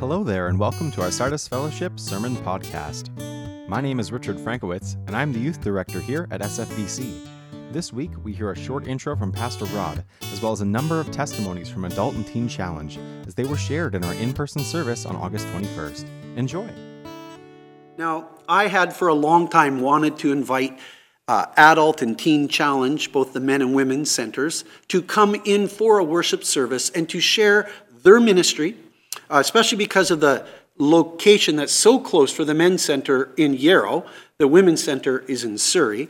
Hello there, and welcome to our Sardis Fellowship Sermon Podcast. My name is Richard Frankowitz, and I'm the Youth Director here at SFBC. This week, we hear a short intro from Pastor Rod, as well as a number of testimonies from Adult and Teen Challenge, as they were shared in our in person service on August 21st. Enjoy! Now, I had for a long time wanted to invite uh, Adult and Teen Challenge, both the men and women centers, to come in for a worship service and to share their ministry, uh, especially because of the location that's so close for the men's center in Yarrow. The women's center is in Surrey.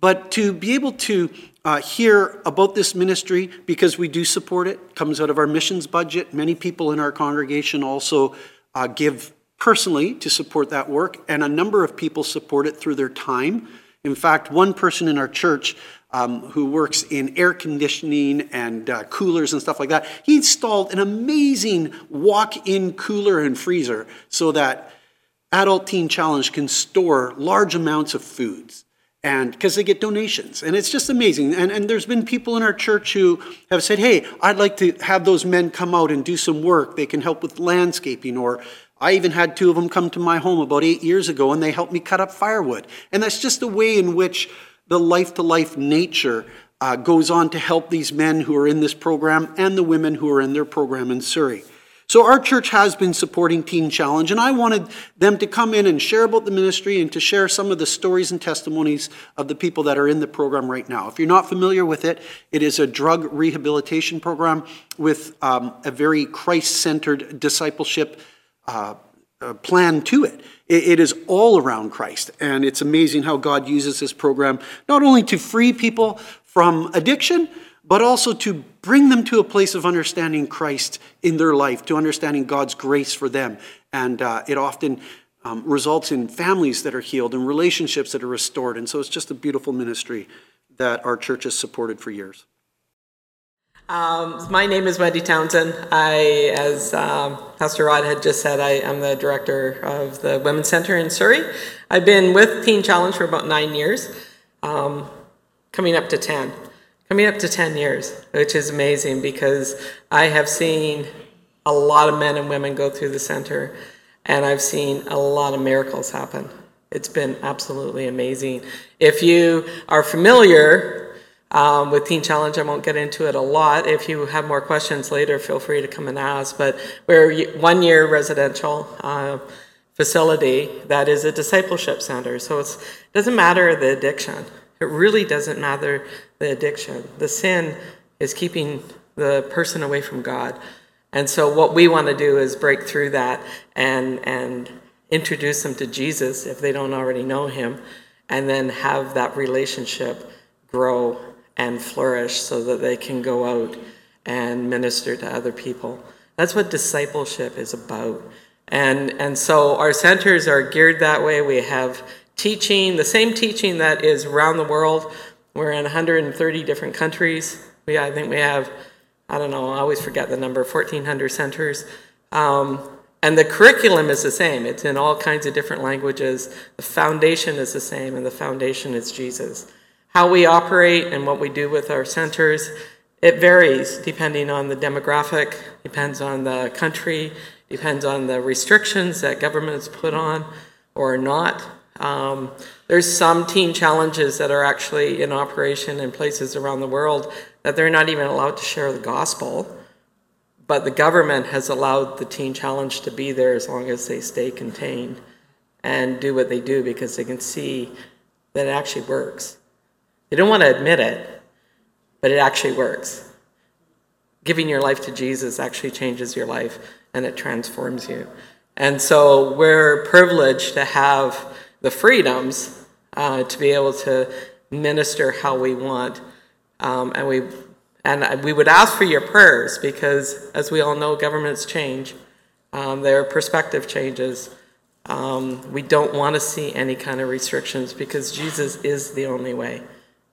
But to be able to uh, hear about this ministry, because we do support it, comes out of our missions budget. Many people in our congregation also uh, give personally to support that work, and a number of people support it through their time. In fact, one person in our church um, who works in air conditioning and uh, coolers and stuff like that, he installed an amazing walk in cooler and freezer so that Adult Teen Challenge can store large amounts of foods and because they get donations and it's just amazing and, and there's been people in our church who have said hey i'd like to have those men come out and do some work they can help with landscaping or I even had two of them come to my home about eight years ago and they helped me cut up firewood. And that's just the way in which the life to life nature uh, goes on to help these men who are in this program and the women who are in their program in Surrey. So, our church has been supporting Teen Challenge, and I wanted them to come in and share about the ministry and to share some of the stories and testimonies of the people that are in the program right now. If you're not familiar with it, it is a drug rehabilitation program with um, a very Christ centered discipleship uh, uh, plan to it. It is all around Christ. And it's amazing how God uses this program not only to free people from addiction, but also to bring them to a place of understanding Christ in their life, to understanding God's grace for them. And uh, it often um, results in families that are healed and relationships that are restored. And so it's just a beautiful ministry that our church has supported for years. Um, my name is Wendy Townsend. I, as um, Pastor Rod had just said, I am the director of the Women's Center in Surrey. I've been with Teen Challenge for about nine years, um, coming up to 10. Coming up to 10 years, which is amazing because I have seen a lot of men and women go through the center, and I've seen a lot of miracles happen. It's been absolutely amazing. If you are familiar um, with Teen Challenge, I won't get into it a lot. If you have more questions later, feel free to come and ask. But we're one year residential uh, facility that is a discipleship center. So it doesn't matter the addiction. It really doesn't matter the addiction. The sin is keeping the person away from God. And so what we want to do is break through that and and introduce them to Jesus if they don't already know him and then have that relationship grow and flourish so that they can go out and minister to other people. That's what discipleship is about. And, and so our centers are geared that way. We have teaching, the same teaching that is around the world. We're in 130 different countries. We, I think we have, I don't know, I always forget the number, 1,400 centers. Um, and the curriculum is the same. It's in all kinds of different languages. The foundation is the same, and the foundation is Jesus. How we operate and what we do with our centers, it varies depending on the demographic, depends on the country, depends on the restrictions that governments put on or not. Um, there's some teen challenges that are actually in operation in places around the world that they're not even allowed to share the gospel, but the government has allowed the teen challenge to be there as long as they stay contained and do what they do because they can see that it actually works. They don't want to admit it, but it actually works. Giving your life to Jesus actually changes your life and it transforms you. And so we're privileged to have the freedoms uh, to be able to minister how we want. Um, and we and we would ask for your prayers because, as we all know, governments change, um, their perspective changes. Um, we don't want to see any kind of restrictions because Jesus is the only way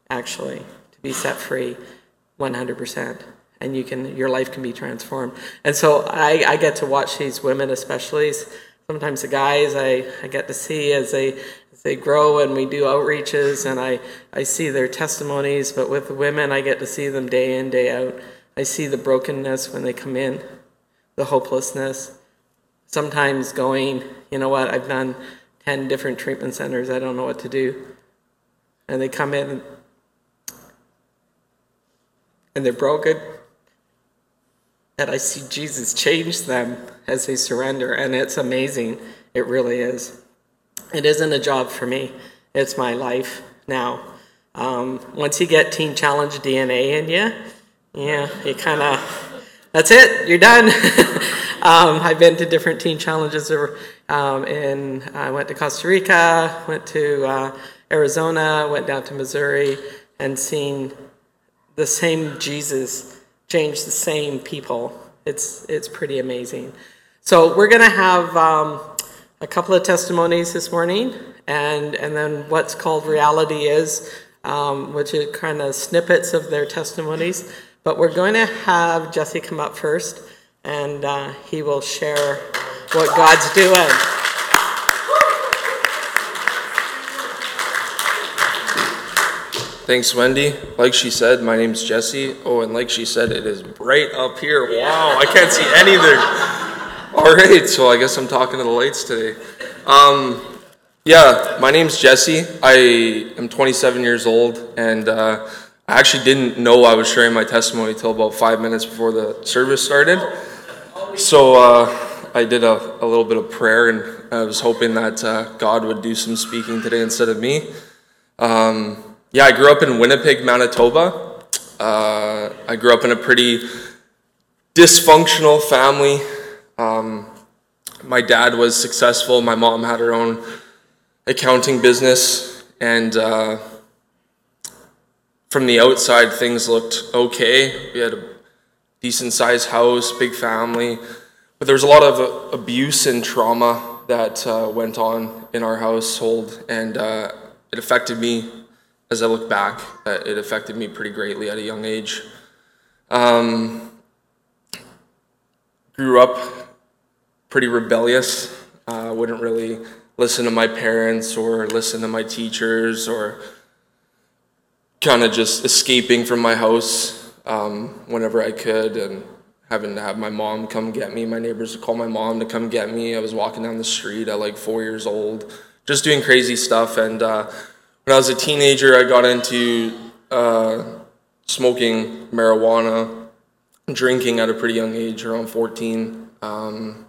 actually, to be set free 100%. And you can, your life can be transformed. And so I, I get to watch these women, especially sometimes the guys I, I get to see as they, as they grow and we do outreaches and I, I see their testimonies. But with the women, I get to see them day in, day out. I see the brokenness when they come in, the hopelessness. sometimes going, you know what, I've done 10 different treatment centers, I don't know what to do. And they come in and they're broken. And I see Jesus change them as they surrender, and it's amazing. It really is. It isn't a job for me, it's my life now. Um, once you get Teen Challenge DNA in you, yeah, you kind of, that's it, you're done. um, I've been to different teen challenges. Um, in, I went to Costa Rica, went to uh, Arizona, went down to Missouri, and seen the same Jesus change the same people. It's, it's pretty amazing. So we're going to have um, a couple of testimonies this morning, and, and then what's called reality is, um, which is kind of snippets of their testimonies. But we're going to have Jesse come up first, and uh, he will share what God's doing. Thanks, Wendy. Like she said, my name's Jesse. Oh, and like she said, it is bright up here. Wow, I can't see anything. All right, so I guess I'm talking to the lights today. Um, yeah, my name's Jesse. I am 27 years old, and uh, I actually didn't know I was sharing my testimony until about five minutes before the service started. So uh, I did a, a, little bit of prayer, and I was hoping that uh, God would do some speaking today instead of me. Um, yeah, I grew up in Winnipeg, Manitoba. Uh, I grew up in a pretty dysfunctional family. Um, my dad was successful. My mom had her own accounting business, and uh, from the outside, things looked okay. We had a decent sized house, big family, but there was a lot of abuse and trauma that uh, went on in our household, and uh, it affected me as I look back, it affected me pretty greatly at a young age. Um, grew up pretty rebellious. Uh, wouldn't really listen to my parents or listen to my teachers or kind of just escaping from my house um, whenever I could and having to have my mom come get me. My neighbors would call my mom to come get me. I was walking down the street at like four years old, just doing crazy stuff. And uh, when I was a teenager, I got into uh, smoking marijuana, drinking at a pretty young age, around 14. Um,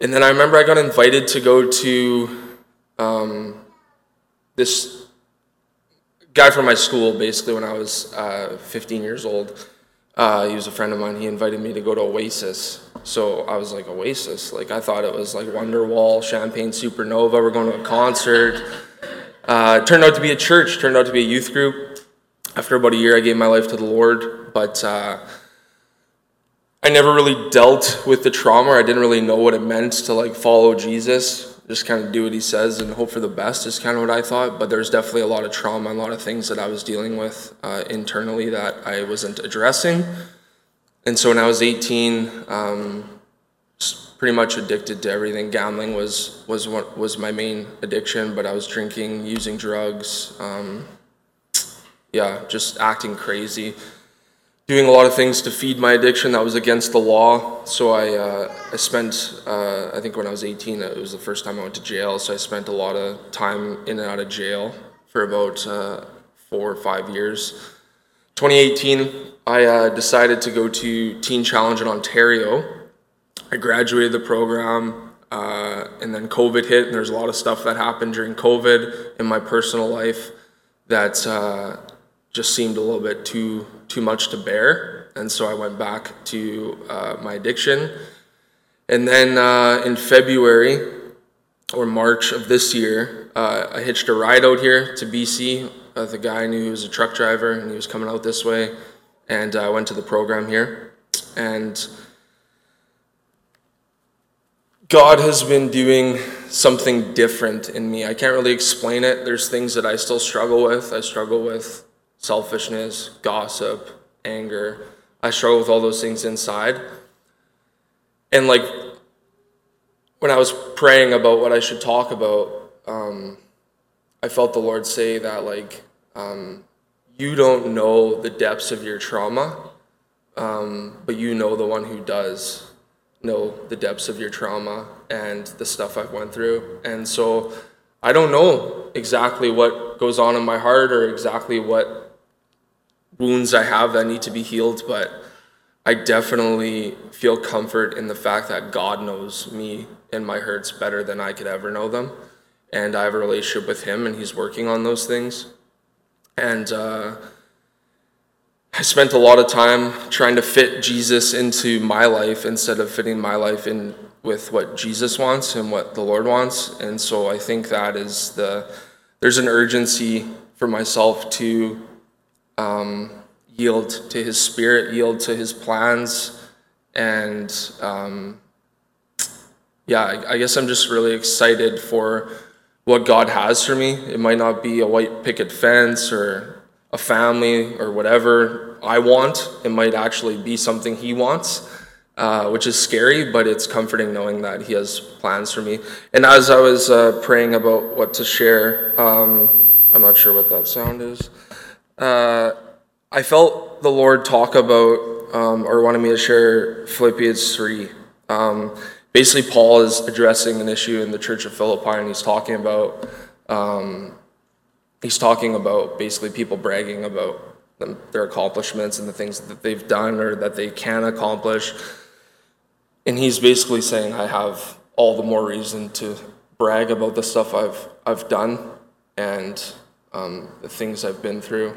and then I remember I got invited to go to um, this guy from my school, basically, when I was uh, 15 years old. Uh, he was a friend of mine. He invited me to go to Oasis. So I was like, Oasis? Like, I thought it was like Wonderwall, Champagne Supernova. We're going to a concert. Uh, turned out to be a church, turned out to be a youth group. After about a year, I gave my life to the Lord, but uh, I never really dealt with the trauma. I didn't really know what it meant to like follow Jesus, just kind of do what he says and hope for the best is kind of what I thought. But there's definitely a lot of trauma, a lot of things that I was dealing with uh, internally that I wasn't addressing. And so when I was 18, um, pretty much addicted to everything. Gambling was was what was my main addiction, but I was drinking, using drugs, um, yeah, just acting crazy, doing a lot of things to feed my addiction that was against the law. So I uh, I spent uh, I think when I was 18, it was the first time I went to jail. So I spent a lot of time in and out of jail for about uh, four or five years. 2018, I uh, decided to go to Teen Challenge in Ontario I graduated the program, uh, and then COVID hit, and there's a lot of stuff that happened during COVID in my personal life that uh, just seemed a little bit too too much to bear, and so I went back to uh, my addiction. And then uh, in February or March of this year, uh, I hitched a ride out here to BC with a guy I knew who was a truck driver, and he was coming out this way, and I went to the program here, and God has been doing something different in me. I can't really explain it. There's things that I still struggle with. I struggle with selfishness, gossip, anger. I struggle with all those things inside. And like when I was praying about what I should talk about, um, I felt the Lord say that like um, you don't know the depths of your trauma, um, but you know the one who does. know the depths of your trauma and the stuff I've went through. And so I don't know exactly what goes on in my heart or exactly what wounds I have that need to be healed, but I definitely feel comfort in the fact that God knows me and my hurts better than I could ever know them. And I have a relationship with Him, and He's working on those things. And uh, I spent a lot of time trying to fit Jesus into my life instead of fitting my life in with what Jesus wants and what the Lord wants. And so I think that is the there's an urgency for myself to um, yield to His Spirit, yield to His plans, and um, yeah, I, I guess I'm just really excited for what God has for me. It might not be a white picket fence or a family or whatever I want. It might actually be something He wants, uh, which is scary, but it's comforting knowing that He has plans for me. And as I was uh, praying about what to share, um, I'm not sure what that sound is. Uh, I felt the Lord talk about um, or wanted me to share Philippians 3. Um, basically, Paul is addressing an issue in the church of Philippi, and he's talking about um, he's talking about basically people bragging about them, their accomplishments and the things that they've done or that they can accomplish. And he's basically saying, I have all the more reason to brag about the stuff I've I've done and um, the things I've been through.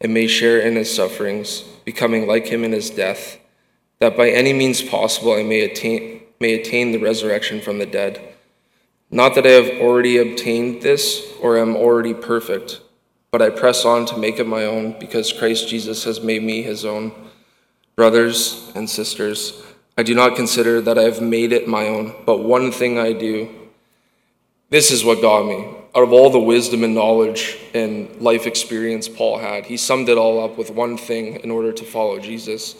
and may share in his sufferings, becoming like him in his death, that by any means possible I may attain, may attain the resurrection from the dead. Not that I have already obtained this or am already perfect, but I press on to make it my own because Christ Jesus has made me his own. Brothers and sisters, I do not consider that I have made it my own, but one thing I do. This is what got me out of all the wisdom and knowledge and life experience Paul had, he summed it all up with one thing in order to follow Jesus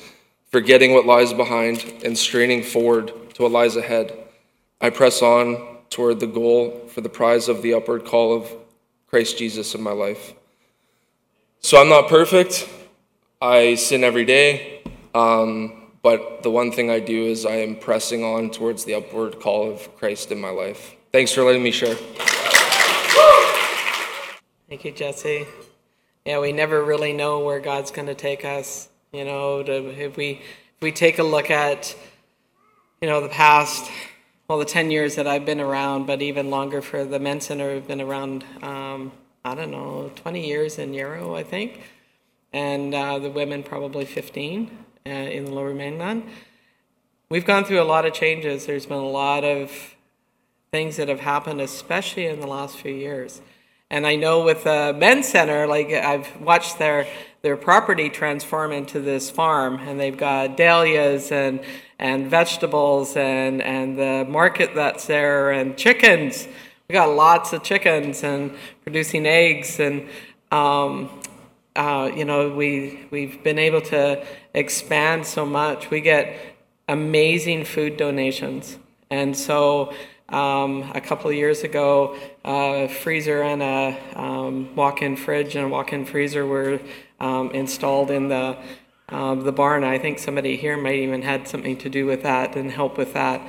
forgetting what lies behind and straining forward to what lies ahead. I press on toward the goal for the prize of the upward call of Christ Jesus in my life. So I'm not perfect. I sin every day. Um, but the one thing I do is I am pressing on towards the upward call of Christ in my life. Thanks for letting me share. Thank you, Jesse. Yeah, we never really know where God's going to take us. You know, to, if we if we take a look at, you know, the past, well, the ten years that I've been around, but even longer for the Men's Center, we've been around. Um, I don't know, 20 years in Yarrow, I think, and uh, the women probably 15 uh, in the Lower Mainland. We've gone through a lot of changes. There's been a lot of things that have happened, especially in the last few years. And I know with the men's center, like I've watched their their property transform into this farm, and they've got dahlias and and vegetables and and the market that's there and chickens. We got lots of chickens and producing eggs and. Um, uh, you know, we we've been able to expand so much. We get amazing food donations, and so um, a couple of years ago, a freezer and a um, walk-in fridge and a walk-in freezer were um, installed in the um, the barn. I think somebody here might even had something to do with that and help with that.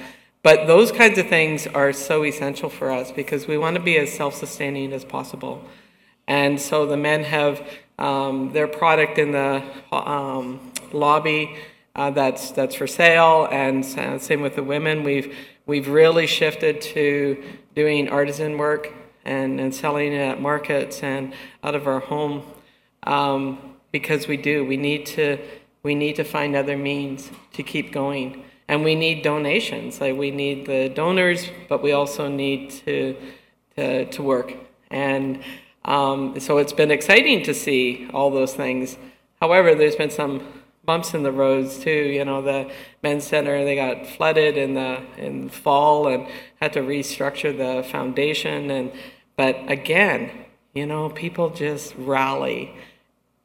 But those kinds of things are so essential for us because we want to be as self-sustaining as possible. And so the men have um, their product in the um, lobby uh, that's that's for sale, and same with the women. We've we've really shifted to doing artisan work and, and selling it at markets and out of our home um, because we do. We need to we need to find other means to keep going, and we need donations. Like we need the donors, but we also need to to, to work. And um, so it's been exciting to see all those things. However, there's been some bumps in the roads too. You know, the men's center they got flooded in the in fall and had to restructure the foundation. And but again, you know, people just rally,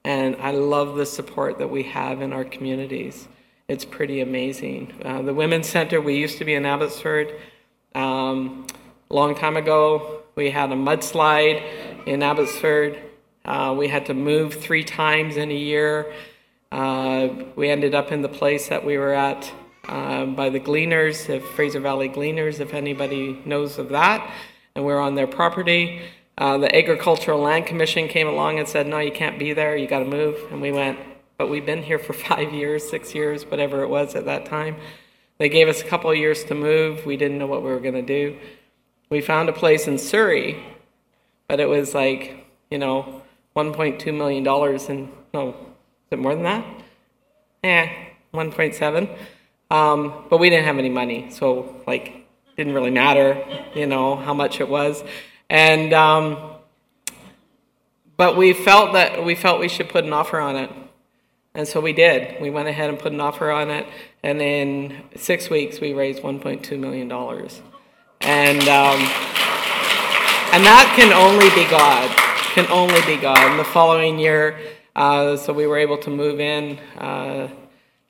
and I love the support that we have in our communities. It's pretty amazing. Uh, the women's center we used to be in Abbotsford. Um, a long time ago, we had a mudslide in Abbotsford. Uh, we had to move three times in a year. Uh, we ended up in the place that we were at uh, by the Gleaners, the Fraser Valley Gleaners, if anybody knows of that. And we are on their property. Uh, the Agricultural Land Commission came along and said, No, you can't be there, you got to move. And we went, But we've been here for five years, six years, whatever it was at that time. They gave us a couple of years to move. We didn't know what we were going to do. We found a place in Surrey, but it was like, you know, $1.2 million and no, it more than that? Eh, 1.7. Um, but we didn't have any money, so like didn't really matter, you know, how much it was. And um, but we felt that we felt we should put an offer on it. And so we did. We went ahead and put an offer on it, and in six weeks we raised 1.2 million dollars, and um, and that can only be God. Can only be God. And the following year, uh, so we were able to move in a uh,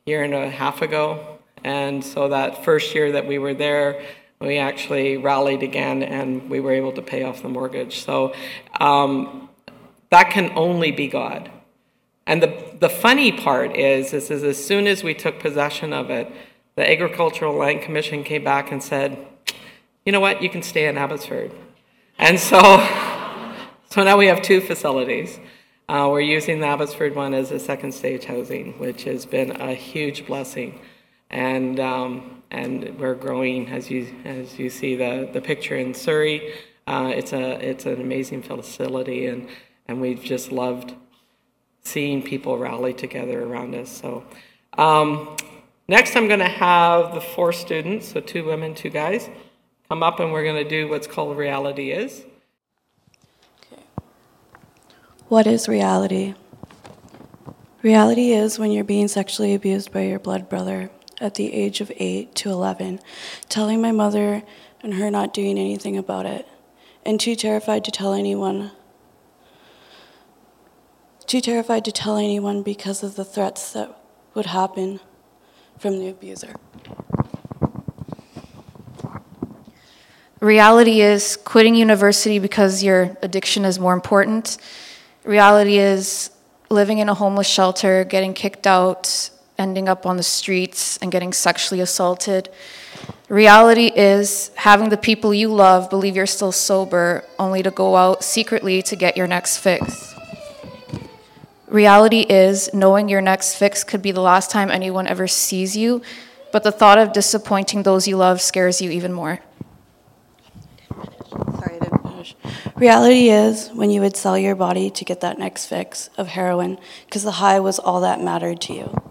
year and a half ago. And so that first year that we were there, we actually rallied again and we were able to pay off the mortgage. So um, that can only be God. And the, the funny part is, is, is as soon as we took possession of it, the Agricultural Land Commission came back and said, you know what, you can stay in Abbotsford. And so, so now we have two facilities. Uh, we're using the Abbotsford one as a second stage housing, which has been a huge blessing, and um, and we're growing as you as you see the the picture in Surrey. Uh, it's a it's an amazing facility, and and we've just loved seeing people rally together around us. So. Um, next, I'm going to have the four students, so two women, two guys, come up and we're going to do what's called Reality Is. What is reality? Reality is when you're being sexually abused by your blood brother at the age of 8 to 11, telling my mother and her not doing anything about it, and too terrified to tell anyone. Too terrified to tell anyone because of the threats that would happen from the abuser. Reality is quitting university because your addiction is more important Reality is living in a homeless shelter, getting kicked out, ending up on the streets, and getting sexually assaulted. Reality is having the people you love believe you're still sober, only to go out secretly to get your next fix. Reality is knowing your next fix could be the last time anyone ever sees you, but the thought of disappointing those you love scares you even more. Reality is when you would sell your body to get that next fix of heroin because the high was all that mattered to you.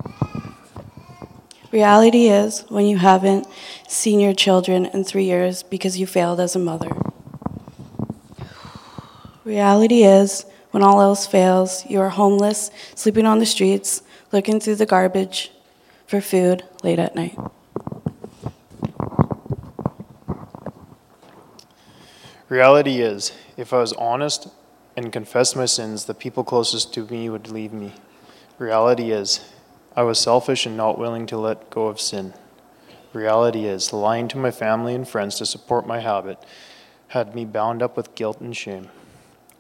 Reality is when you haven't seen your children in three years because you failed as a mother. Reality is when all else fails, you are homeless, sleeping on the streets, looking through the garbage for food late at night. Reality is, if I was honest and confessed my sins, the people closest to me would leave me. Reality is, I was selfish and not willing to let go of sin. Reality is, lying to my family and friends to support my habit had me bound up with guilt and shame.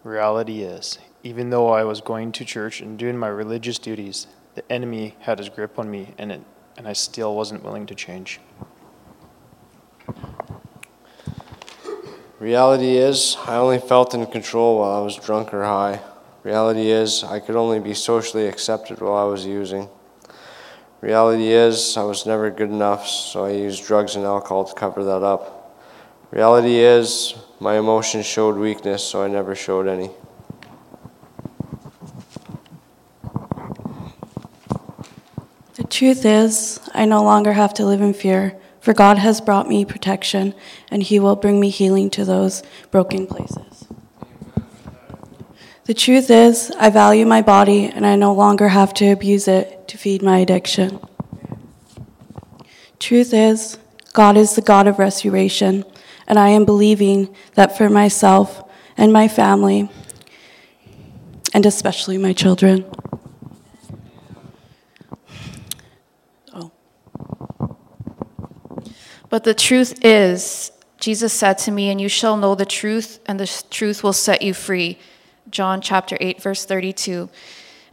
Reality is, even though I was going to church and doing my religious duties, the enemy had his grip on me and, it, and I still wasn't willing to change. Reality is, I only felt in control while I was drunk or high. Reality is, I could only be socially accepted while I was using. Reality is, I was never good enough, so I used drugs and alcohol to cover that up. Reality is, my emotions showed weakness, so I never showed any. The truth is, I no longer have to live in fear for God has brought me protection, and he will bring me healing to those broken places. The truth is, I value my body and I no longer have to abuse it to feed my addiction. Truth is, God is the God of restoration, and I am believing that for myself and my family, and especially my children. But the truth is, Jesus said to me, and you shall know the truth, and the truth will set you free. John chapter 8, verse 32.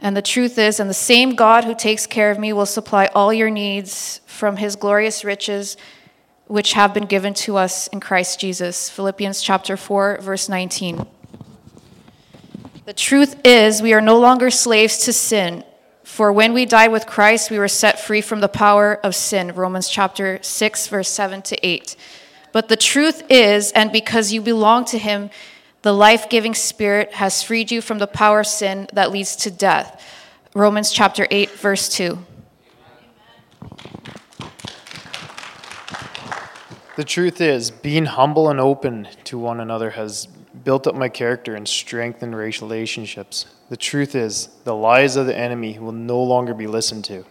And the truth is, and the same God who takes care of me will supply all your needs from his glorious riches, which have been given to us in Christ Jesus. Philippians chapter 4, verse 19. The truth is, we are no longer slaves to sin. For when we died with Christ, we were set free from the power of sin. Romans chapter 6, verse 7 to 8. But the truth is, and because you belong to him, the life giving Spirit has freed you from the power of sin that leads to death. Romans chapter 8, verse 2. The truth is, being humble and open to one another has built up my character and strengthened relationships. The truth is, the lies of the enemy will no longer be listened to.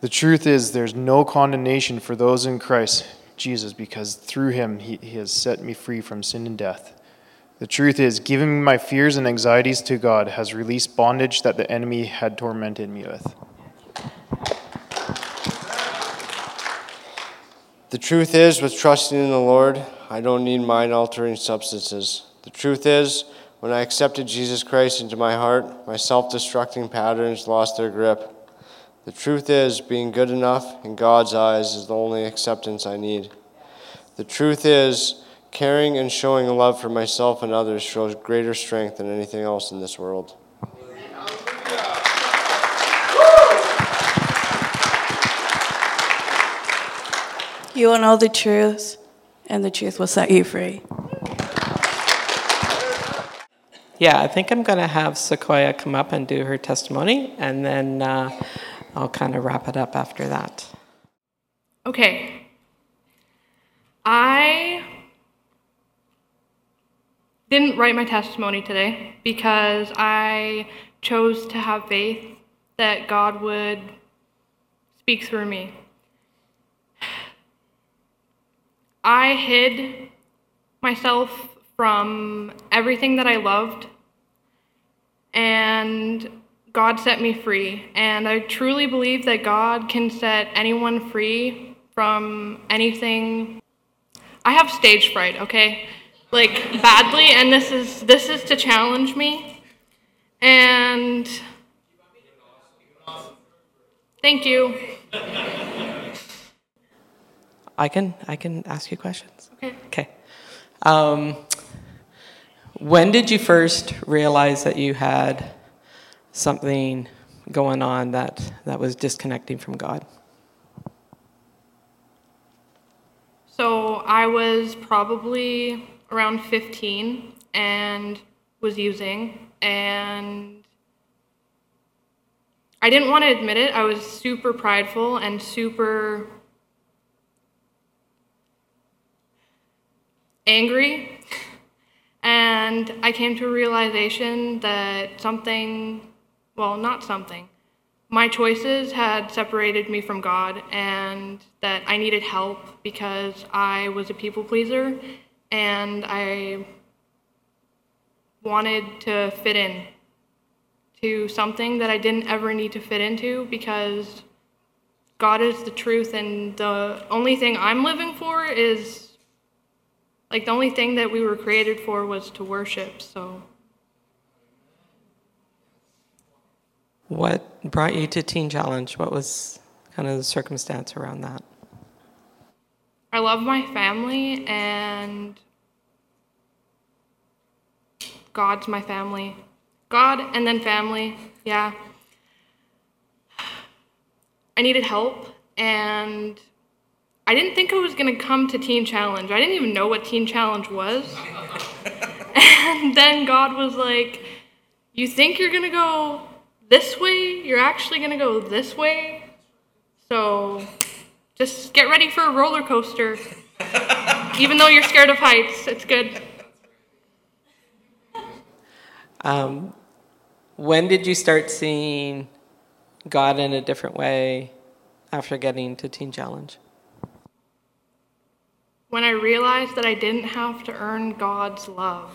The truth is, there's no condemnation for those in Christ Jesus because through him he, he has set me free from sin and death. The truth is, giving my fears and anxieties to God has released bondage that the enemy had tormented me with. The truth is, with trusting in the Lord, I don't need mind altering substances. The truth is, when I accepted Jesus Christ into my heart, my self destructing patterns lost their grip. The truth is, being good enough in God's eyes is the only acceptance I need. The truth is, Caring and showing love for myself and others shows greater strength than anything else in this world. You will know the truth, and the truth will set you free. Yeah, I think I'm going to have Sequoia come up and do her testimony, and then uh, I'll kind of wrap it up after that. Okay. I didn't write my testimony today because I chose to have faith that God would speak through me. I hid myself from everything that I loved, and God set me free. And I truly believe that God can set anyone free from anything. I have stage fright, okay? like badly and this is this is to challenge me and thank you i can i can ask you questions okay okay um, when did you first realize that you had something going on that that was disconnecting from god so i was probably around 15 and was using and I didn't want to admit it. I was super prideful and super angry. And I came to a realization that something, well, not something, my choices had separated me from God and that I needed help because I was a people pleaser and I wanted to fit in to something that I didn't ever need to fit into because God is the truth, and the only thing I'm living for is like the only thing that we were created for was to worship, so. What brought you to Teen Challenge? What was kind of the circumstance around that? I love my family and God's my family. God and then family, yeah. I needed help and I didn't think I was going to come to Teen Challenge. I didn't even know what Teen Challenge was. and then God was like, You think you're going to go this way? You're actually going to go this way? So just get ready for a roller coaster. Even though you're scared of heights, it's good. Um, when did you start seeing God in a different way after getting to Teen Challenge? When I realized that I didn't have to earn God's love.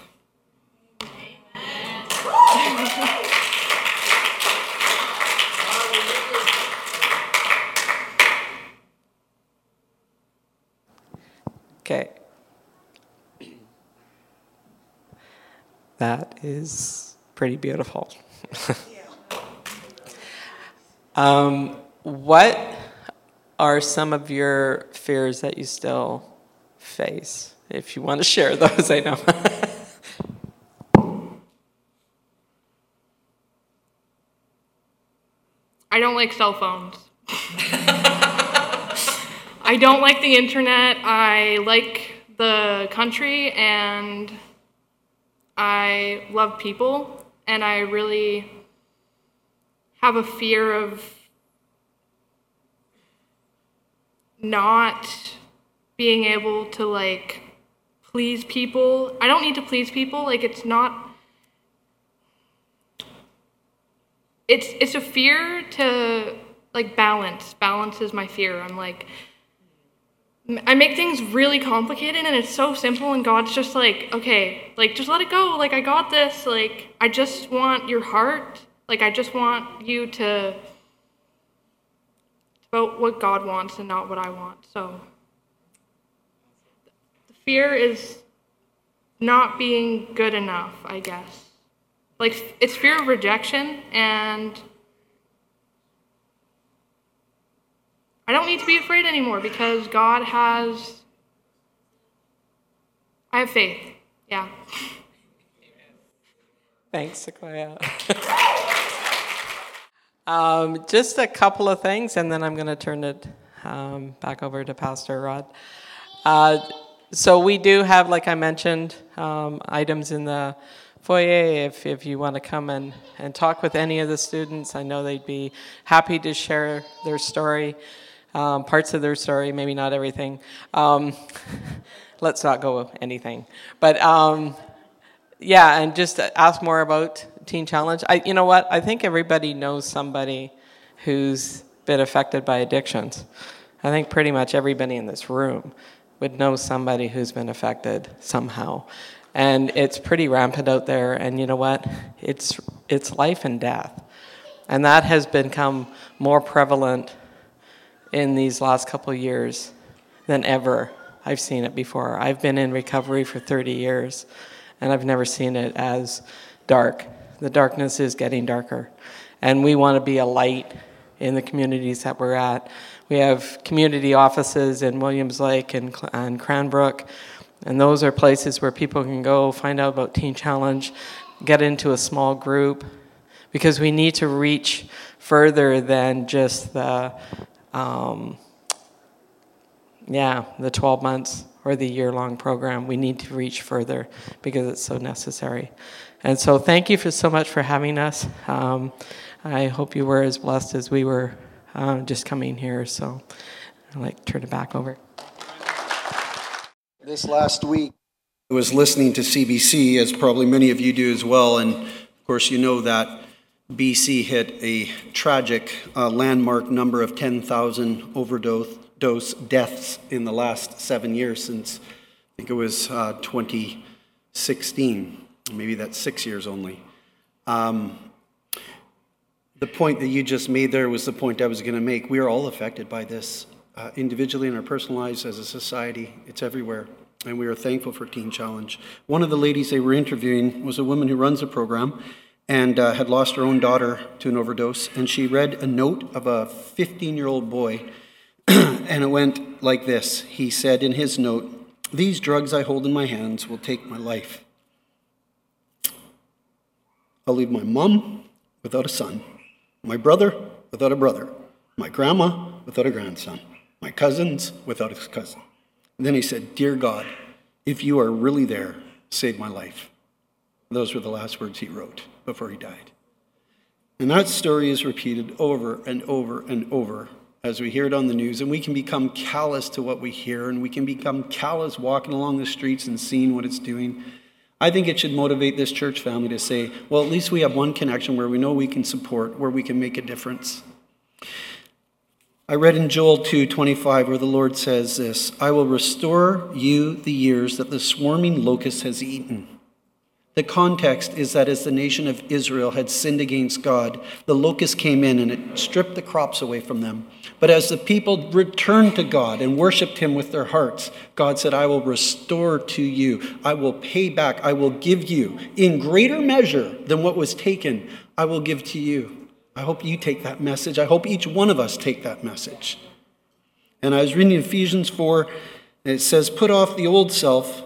Okay. That is pretty beautiful. um, what are some of your fears that you still face? If you want to share those, I know. I don't like cell phones. I don't like the internet. I like the country and I love people. And I really have a fear of not being able to like please people. I don't need to please people. Like it's not it's it's a fear to like balance. Balance is my fear. I'm like I make things really complicated and it's so simple and God's just like, okay, like just let it go. Like I got this. Like I just want your heart. Like I just want you to vote what God wants and not what I want. So fear is not being good enough, I guess. Like it's fear of rejection and I don't need to be afraid anymore because God has. I have faith. Yeah. Thanks, Sequoia. um, just a couple of things, and then I'm going to turn it um, back over to Pastor Rod. Uh, so we do have, like I mentioned, um, items in the foyer if, if you want to come and, and talk with any of the students. I know they'd be happy to share their story um, parts of their story, maybe not everything. Um, let's not go with anything. But um, yeah, and just ask more about Teen Challenge. I, you know what? I think everybody knows somebody who's been affected by addictions. I think pretty much everybody in this room would know somebody who's been affected somehow. And it's pretty rampant out there. And you know what? It's, it's life and death. And that has become more prevalent in these last couple years than ever I've seen it before. I've been in recovery for 30 years, and I've never seen it as dark. The darkness is getting darker, and we want to be a light in the communities that we're at. We have community offices in Williams Lake and, and Cranbrook, and those are places where people can go find out about Teen Challenge, get into a small group, because we need to reach further than just the um, yeah, the 12 months or the year long program, we need to reach further because it's so necessary. And so, thank you for so much for having us. Um, I hope you were as blessed as we were uh, just coming here. So, I'd like turn it back over. This last week, I was listening to CBC, as probably many of you do as well. And of course, you know that BC hit a tragic uh, landmark number of 10,000 overdose dose deaths in the last seven years since I think it was uh, 2016. Maybe that's six years only. Um, the point that you just made there was the point I was going to make. We are all affected by this, uh, individually in our personal lives, as a society. It's everywhere. And we are thankful for Teen Challenge. One of the ladies they were interviewing was a woman who runs a program and uh, had lost her own daughter to an overdose. And she read a note of a 15 year old boy, and it went like this He said in his note, These drugs I hold in my hands will take my life. I'll leave my mom without a son, my brother without a brother, my grandma without a grandson, my cousins without a cousin. And then he said, Dear God, if you are really there, save my life. Those were the last words he wrote before he died. And that story is repeated over and over and over as we hear it on the news, and we can become callous to what we hear, and we can become callous walking along the streets and seeing what it's doing. I think it should motivate this church family to say, well, at least we have one connection where we know we can support, where we can make a difference. I read in Joel 2:25 where the Lord says this, I will restore you the years that the swarming locust has eaten. The context is that as the nation of Israel had sinned against God, the locust came in and it stripped the crops away from them. But as the people returned to God and worshiped Him with their hearts, God said, I will restore to you. I will pay back. I will give you in greater measure than what was taken. I will give to you. I hope you take that message. I hope each one of us take that message. And I was reading Ephesians 4, and it says, Put off the old self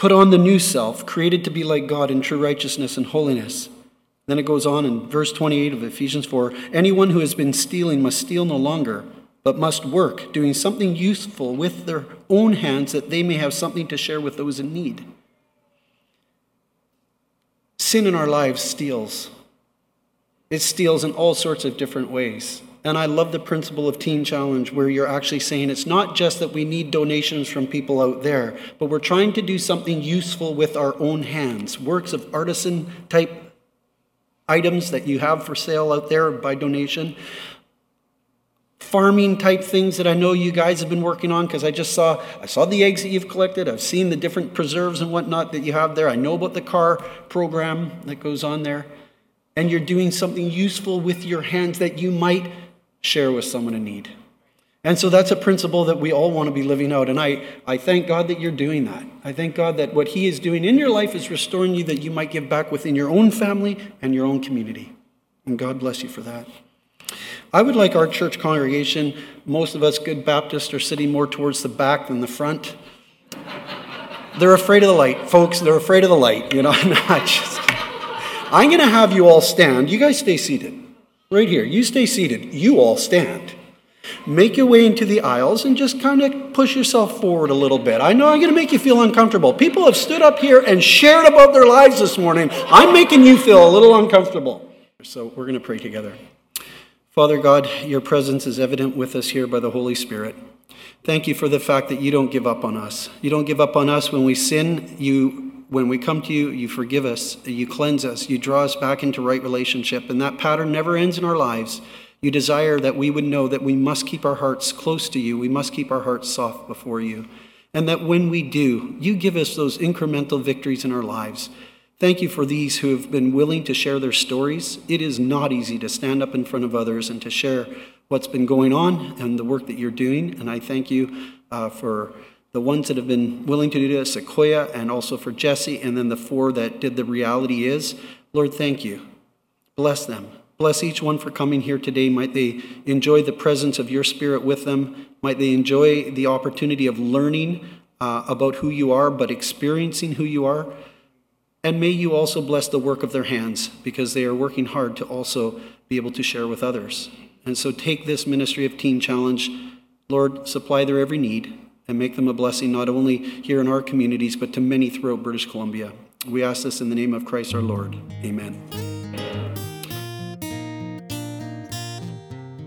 Put on the new self, created to be like God in true righteousness and holiness. Then it goes on in verse 28 of Ephesians 4 Anyone who has been stealing must steal no longer, but must work, doing something useful with their own hands that they may have something to share with those in need. Sin in our lives steals. It steals in all sorts of different ways. And I love the principle of Teen Challenge where you're actually saying it's not just that we need donations from people out there, but we're trying to do something useful with our own hands. Works of artisan type items that you have for sale out there by donation. Farming type things that I know you guys have been working on because I just saw I saw the eggs that you've collected. I've seen the different preserves and whatnot that you have there. I know about the car program that goes on there. And you're doing something useful with your hands that you might share with someone in need. And so that's a principle that we all want to be living out. And I, I thank God that you're doing that. I thank God that what He is doing in your life is restoring you that you might give back within your own family and your own community. And God bless you for that. I would like our church congregation, most of us good Baptists are sitting more towards the back than the front. They're afraid of the light, folks. They're afraid of the light. You know, I'm not just. I'm going to have you all stand. You guys stay seated. Right here. You stay seated. You all stand. Make your way into the aisles and just kind of push yourself forward a little bit. I know I'm going to make you feel uncomfortable. People have stood up here and shared about their lives this morning. I'm making you feel a little uncomfortable. So we're going to pray together. Father God, your presence is evident with us here by the Holy Spirit. Thank you for the fact that you don't give up on us. You don't give up on us when we sin. You when we come to you, you forgive us, you cleanse us, you draw us back into right relationship, and that pattern never ends in our lives. You desire that we would know that we must keep our hearts close to you, we must keep our hearts soft before you, and that when we do, you give us those incremental victories in our lives. Thank you for these who have been willing to share their stories. It is not easy to stand up in front of others and to share what's been going on and the work that you're doing, and I thank you uh, for the ones that have been willing to do this, Sequoia, and also for Jesse, and then the four that did the reality is. Lord, thank you. Bless them. Bless each one for coming here today. Might they enjoy the presence of your spirit with them. Might they enjoy the opportunity of learning uh, about who you are, but experiencing who you are. And may you also bless the work of their hands because they are working hard to also be able to share with others. And so take this ministry of Teen Challenge, Lord, supply their every need and make them a blessing not only here in our communities, but to many throughout British Columbia. We ask this in the name of Christ our Lord. Amen.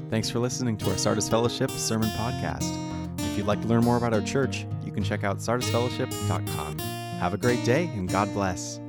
Thanks for listening to our Sardis Fellowship Sermon Podcast. If you'd like to learn more about our church, you can check out sardisfellowship.com. Have a great day and God bless.